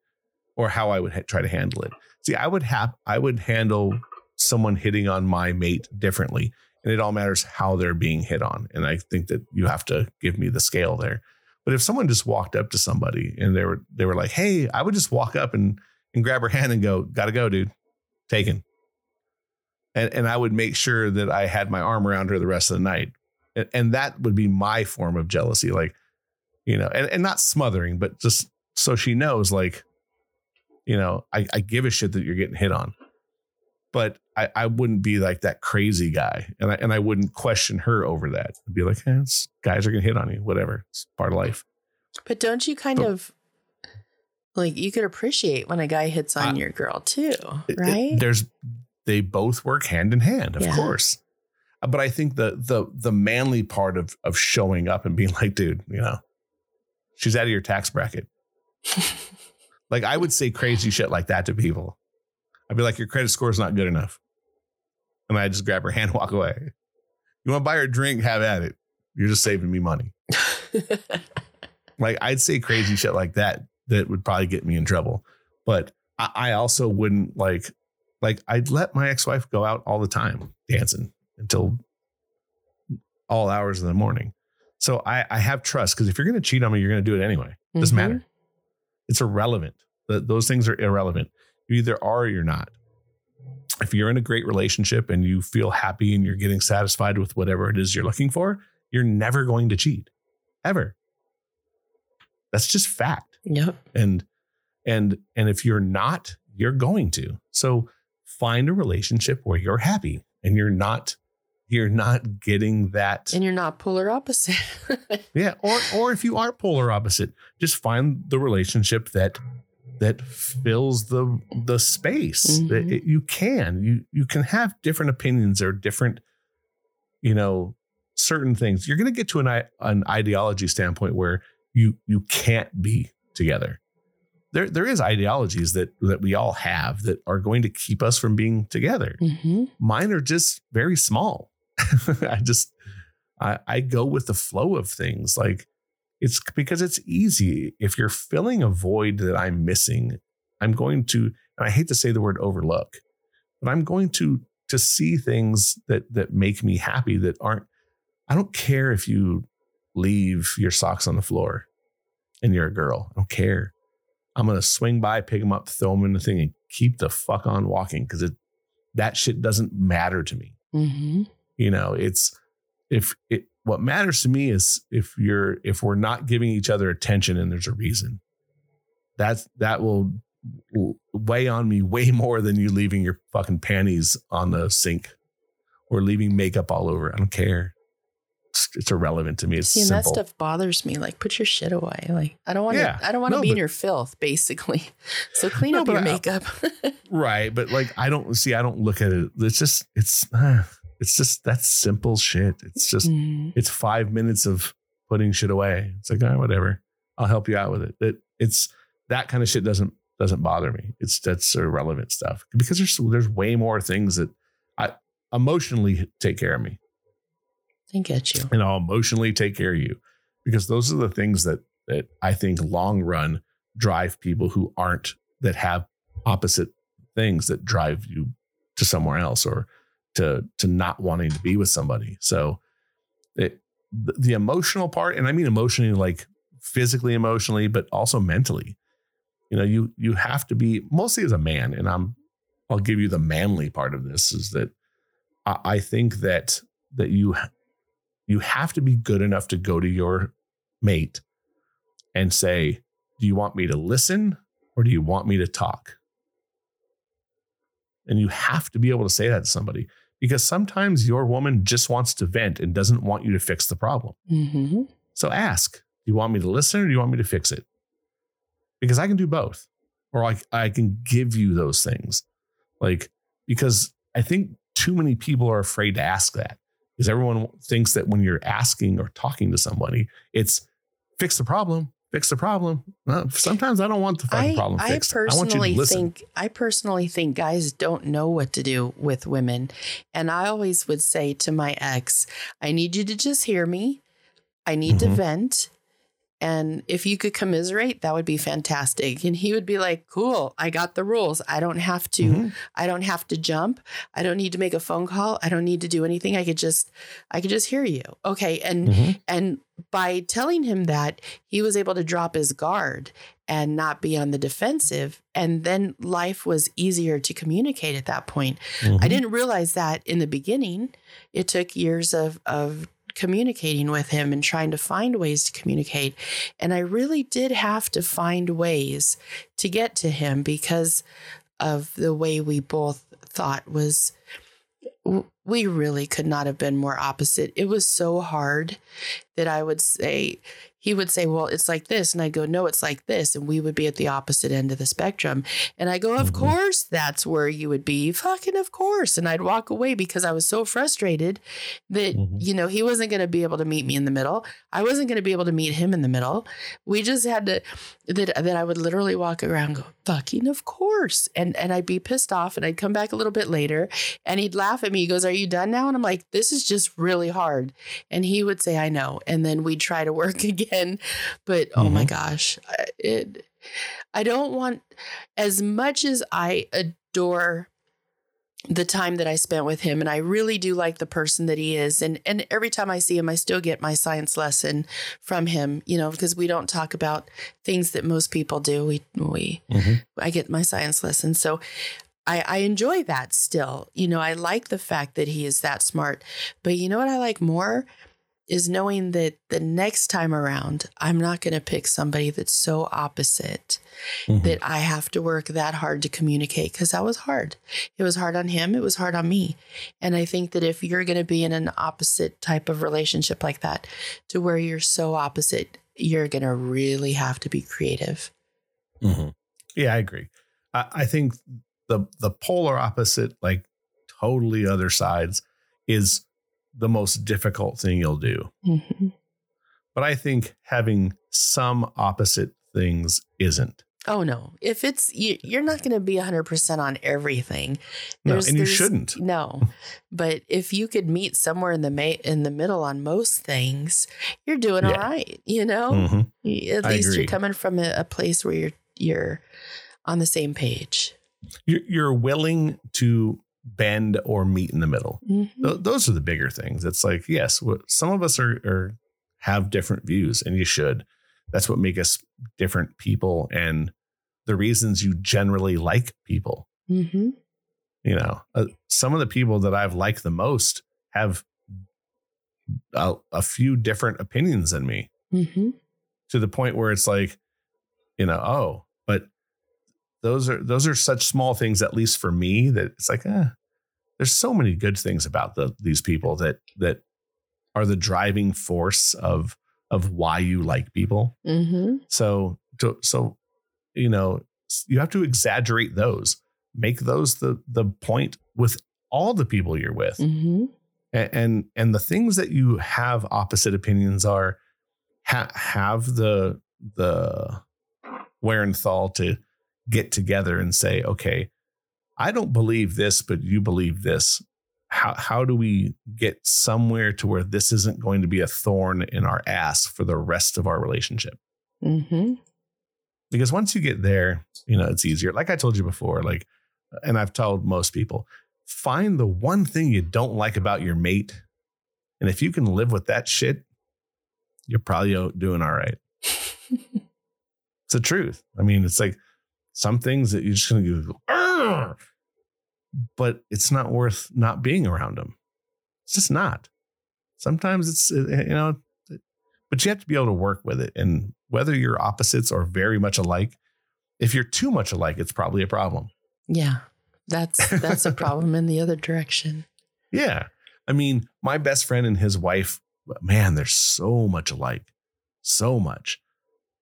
[SPEAKER 1] or how I would ha- try to handle it. See, I would have I would handle someone hitting on my mate differently, and it all matters how they're being hit on. And I think that you have to give me the scale there. But if someone just walked up to somebody and they were they were like, "Hey," I would just walk up and and grab her hand and go, "Gotta go, dude. Taken." And and I would make sure that I had my arm around her the rest of the night, and, and that would be my form of jealousy, like you know, and, and not smothering, but just so she knows, like, you know, I, I give a shit that you're getting hit on, but I, I wouldn't be like that crazy guy, and I and I wouldn't question her over that. I'd be like, eh, it's, guys are gonna hit on you, whatever, it's part of life.
[SPEAKER 2] But don't you kind
[SPEAKER 1] But-
[SPEAKER 2] of like you could appreciate when a guy hits on
[SPEAKER 1] I-
[SPEAKER 2] your girl too,
[SPEAKER 1] It- it-
[SPEAKER 2] right?
[SPEAKER 1] there's they both work hand in hand, of
[SPEAKER 2] Yeah.
[SPEAKER 1] course. Uh, But I think the the the manly part of of showing up and being like, dude, you know, she's out of your tax bracket. like I would say crazy shit like that to people. I'd be like, your credit score is not good enough. And I just grab her hand and walk away. You want to buy her a drink? Have at it. You're just saving me money. Like I'd say crazy shit like that that would probably get me in trouble. But I, I also wouldn't like like I'd let my ex-wife go out all the time dancing until all hours of the morning. So I, I have trust because if you're gonna cheat on me, you're gonna do it anyway. Doesn't
[SPEAKER 2] Mhm.
[SPEAKER 1] matter. It's irrelevant. Th- those things are irrelevant. You either are or you're not. If you're in a great relationship and you feel happy and you're getting satisfied with whatever it is you're looking for, you're never going to cheat. Ever. That's just fact.
[SPEAKER 2] Yep.
[SPEAKER 1] And and and if you're not, you're going to. So find a relationship where you're happy and you're not you're not getting that
[SPEAKER 2] And you're not polar opposite.
[SPEAKER 1] yeah, or or if you are polar opposite, just find the relationship that that fills the the space. That
[SPEAKER 2] Mhm.
[SPEAKER 1] it- you can you you can have different opinions or different, you know, certain things. You're going to get to an an ideology standpoint where you you can't be together. There there is ideologies that that we all have that are going to keep us from being together
[SPEAKER 2] hmm
[SPEAKER 1] mine are just very small. I just I, I go with the flow of things. Like it's because it's easy. If you're filling a void that I'm missing, I'm going to, and I hate to say the word overlook, but I'm going to to see things that that make me happy that aren't. I don't care if you leave your socks on the floor and you're a girl. I don't care. I'm gonna swing by, pick them up, throw them in the thing, and keep the fuck on walking because it that shit doesn't matter to me.
[SPEAKER 2] hmm
[SPEAKER 1] You know, it's if it what matters to me is if you're if we're not giving each other attention and there's a reason. That's that will weigh on me way more than you leaving your fucking panties on the sink or leaving makeup all over. I don't care. It's, it's irrelevant to me. It's
[SPEAKER 2] See, and that stuff bothers me. Like, put your shit away. Like, I don't want to.
[SPEAKER 1] Yeah.
[SPEAKER 2] I don't want to
[SPEAKER 1] No,
[SPEAKER 2] be in your filth, basically. So clean
[SPEAKER 1] No,
[SPEAKER 2] up your
[SPEAKER 1] but I-
[SPEAKER 2] makeup.
[SPEAKER 1] Right, but like I don't see. I don't look at it. It's just. It's. Uh, it's just that's simple shit. It's just.
[SPEAKER 2] Mhm.
[SPEAKER 1] It's five minutes of putting shit away. It's like, whatever. I'll help you out with it. It. It's that kind of shit doesn't doesn't bother me. It's that's irrelevant stuff because there's there's way more things that I emotionally take care of me,
[SPEAKER 2] I get you.
[SPEAKER 1] and I'll emotionally take care of you because those are the things that that I think long run drive people who aren't that have opposite things that drive you to somewhere else or to to not wanting to be with somebody. So it the, the emotional part, and I mean emotionally like physically emotionally, but also mentally. You know, you you have to be mostly as a man, and I'm I'll give you the manly part of this is that I, I think that that you you have to be good enough to go to your mate and say, Do you want me to listen or do you want me to talk? And you have to be able to say that to somebody because sometimes your woman just wants to vent and doesn't want you to fix the problem.
[SPEAKER 2] Mm-hmm.
[SPEAKER 1] So ask, do you want me to listen or do you want me to fix it? Because I can do both, or I, I can give you those things. Like, because I think too many people are afraid to ask that because everyone thinks that when you're asking or talking to somebody, it's fix the problem, fix the problem. Well, sometimes I don't want the fucking
[SPEAKER 2] I,
[SPEAKER 1] problem
[SPEAKER 2] I
[SPEAKER 1] fixed. I, to
[SPEAKER 2] personally
[SPEAKER 1] listen.
[SPEAKER 2] think I personally think guys don't know what to do with women. And I always would say to my ex, I need you to just hear me. I need to
[SPEAKER 1] Mhm.
[SPEAKER 2] vent. And if you could commiserate, that would be fantastic. And he would be like, "Cool, I got the rules. I don't have to
[SPEAKER 1] Mhm.
[SPEAKER 2] I don't have to jump. I don't need to make a phone call. I don't need to do anything. I could just I could just hear you." Okay, and
[SPEAKER 1] Mhm.
[SPEAKER 2] and by telling him that, he was able to drop his guard and not be on the defensive. And then life was easier to communicate at that point. I
[SPEAKER 1] Mhm.
[SPEAKER 2] didn't realize that in the beginning. It took years of, of communicating with him and trying to find ways to communicate. And I really did have to find ways to get to him because of the way we both thought was we really could not have been more opposite. It was so hard that I would say, he would say, Well, it's like this. And I'd go, No, it's like this. And we would be at the opposite end of the spectrum. And I go, Of
[SPEAKER 1] Mhm.
[SPEAKER 2] course, that's where you would be. Fucking, of course. And I'd walk away because I was so frustrated that,
[SPEAKER 1] Mhm.
[SPEAKER 2] you know, he wasn't going to be able to meet me in the middle. I wasn't going to be able to meet him in the middle. We just had to, that, that I would literally walk around and go, Fucking, of course. And, and I'd be pissed off and I'd come back a little bit later and he'd laugh at me. He goes, Are you done now? And I'm like, This is just really hard. And he would say, I know. And then we'd try to work again. But oh my gosh, I- it, I don't want, as much as I adore the time that I spent with him, and I really do like the person that he is. And, and every time I see him, I still get my science lesson from him, you know, because we don't talk about things that most people do. We, we,
[SPEAKER 1] Mhm.
[SPEAKER 2] I get my science lesson. So I, I enjoy that still. You know, I like the fact that he is that smart. But you know what I like more is knowing that the next time around, I'm not going to pick somebody that's so opposite
[SPEAKER 1] Mhm.
[SPEAKER 2] that I have to work that hard to communicate because that was hard. It was hard on him, it was hard on me. And I think that if you're going to be in an opposite type of relationship like that, to where you're so opposite, you're going to really have to be creative.
[SPEAKER 1] Mhm. Yeah, I agree. I, I think the the polar opposite, like totally other sides, is the most difficult thing you'll do.
[SPEAKER 2] Mhm.
[SPEAKER 1] But I think having some opposite things isn't.
[SPEAKER 2] Oh no! If it's you, you're not going to be 100 percent on everything.
[SPEAKER 1] No, and you shouldn't.
[SPEAKER 2] No, but if you could meet somewhere in the ma- in the middle on most things, you're doing all
[SPEAKER 1] Yeah.
[SPEAKER 2] right. You know,
[SPEAKER 1] Mhm.
[SPEAKER 2] At
[SPEAKER 1] I
[SPEAKER 2] least
[SPEAKER 1] agree.
[SPEAKER 2] you're coming from a, a place where you're you're on the same page.
[SPEAKER 1] You're, you're willing to bend or meet in the middle.
[SPEAKER 2] Mhm.
[SPEAKER 1] Th- those are the bigger things. It's like, yes, what, some of us are, are have different views, and you should. That's what make us different people, and the reasons you generally like people.
[SPEAKER 2] Mhm.
[SPEAKER 1] You know, uh, some of the people that I've liked the most have a, a few different opinions than me
[SPEAKER 2] Mhm.
[SPEAKER 1] to the point where it's like, you know, oh, but those are those are such small things, at least for me, that it's like, eh, there's so many good things about the, these people that that are the driving force of of why you like people.
[SPEAKER 2] Mhm.
[SPEAKER 1] So to, so you know, you have to exaggerate those, make those the the point with all the people you're with
[SPEAKER 2] Mhm.
[SPEAKER 1] and and, and the things that you have opposite opinions are ha- have the the wherewithal to get together and say okay i don't believe this but you believe this. How how do we get somewhere to where this isn't going to be a thorn in our ass for the rest of our relationship?
[SPEAKER 2] Mhm.
[SPEAKER 1] because once you get there you know it's easier. Like i told you before like and i've told most people find the one thing you don't like about your mate and if you can live with that shit you're probably doing all right. It's the truth. I mean it's like some things that you're just gonna go "Argh!" but it's not worth not being around them it's just not sometimes it's uh, you know but you have to be able to work with it. And whether you're opposites or very much alike, if you're too much alike, it's probably a problem.
[SPEAKER 2] Yeah. That's that's a problem in the other direction.
[SPEAKER 1] Yeah. I mean, my best friend and his wife, man, they're so much alike. So much.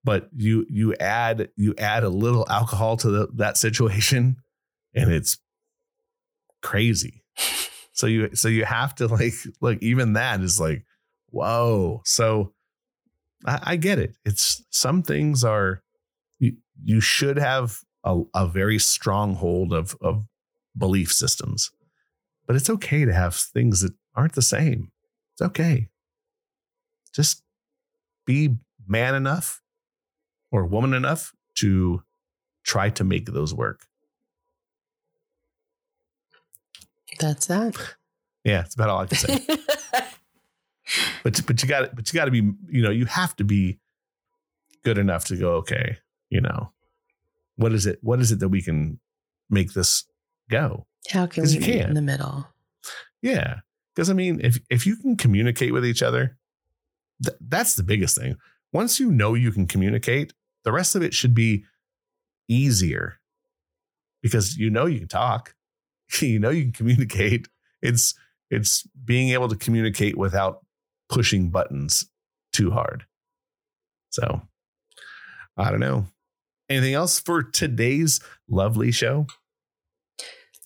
[SPEAKER 1] But you you add you add a little alcohol to the, that situation and it's crazy. So you so you have to like look even that is like whoa. So I, I get it. It's some things are you you should have a, a very strong hold of of belief systems. But it's okay to have things that aren't the same. It's okay. Just be man enough or woman enough to try to make those work.
[SPEAKER 2] That's that.
[SPEAKER 1] Yeah, it's about all I can say. but but you got but you got to be you know you have to be good enough to go okay you know what is it what is it that we can make this go
[SPEAKER 2] How can we
[SPEAKER 1] you
[SPEAKER 2] meet in the middle?
[SPEAKER 1] Yeah. Because I mean, if if you can communicate with each other, th- that's the biggest thing. Once you know you can communicate, the rest of it should be easier because you know you can talk, you know you can communicate. It's it's being able to communicate without pushing buttons too hard. So, I don't know. Anything else for today's lovely show?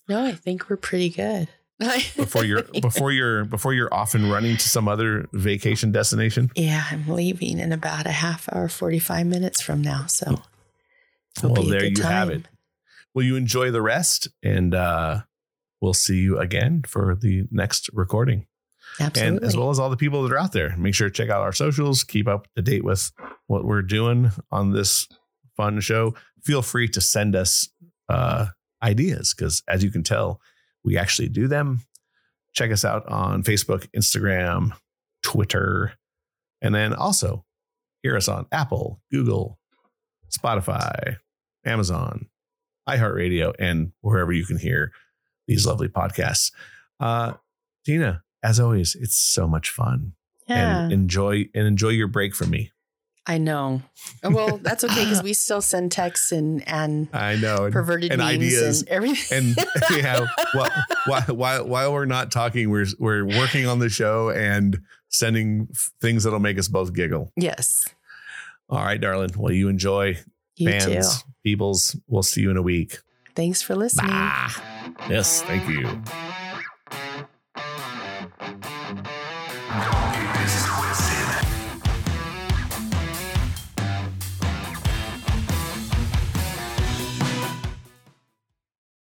[SPEAKER 2] No, I think we're pretty good.
[SPEAKER 1] before you're before you're before you're off and running to some other vacation destination?
[SPEAKER 2] Yeah, I'm leaving in about a half hour, 45 minutes from now. So
[SPEAKER 1] well, there you have it. Will you enjoy the rest? And uh, we'll see you again for the next recording.
[SPEAKER 2] Absolutely.
[SPEAKER 1] And as well as all the people that are out there, make sure to check out our socials, keep up to date with what we're doing on this fun show. Feel free to send us uh, ideas because, as you can tell, we actually do them. Check us out on Facebook, Instagram, Twitter, and then also hear us on Apple, Google, Spotify, Amazon, iHeartRadio, and wherever you can hear these lovely podcasts. Uh, Tina, as always, it's so much fun
[SPEAKER 2] yeah,
[SPEAKER 1] and enjoy and enjoy your break from me.
[SPEAKER 2] I know. Oh, well, that's okay because we still send texts and and
[SPEAKER 1] I know. And,
[SPEAKER 2] perverted
[SPEAKER 1] and
[SPEAKER 2] memes
[SPEAKER 1] ideas.
[SPEAKER 2] and everything.
[SPEAKER 1] and yeah, well, while, while while we're not talking, we're we're working on the show and sending things that'll make us both giggle.
[SPEAKER 2] yes,
[SPEAKER 1] All right, darling. Well, you enjoy
[SPEAKER 2] you
[SPEAKER 1] fans,
[SPEAKER 2] too.
[SPEAKER 1] peoples. We'll see you in a week.
[SPEAKER 2] Thanks for listening.
[SPEAKER 1] Bye. Yes, thank you.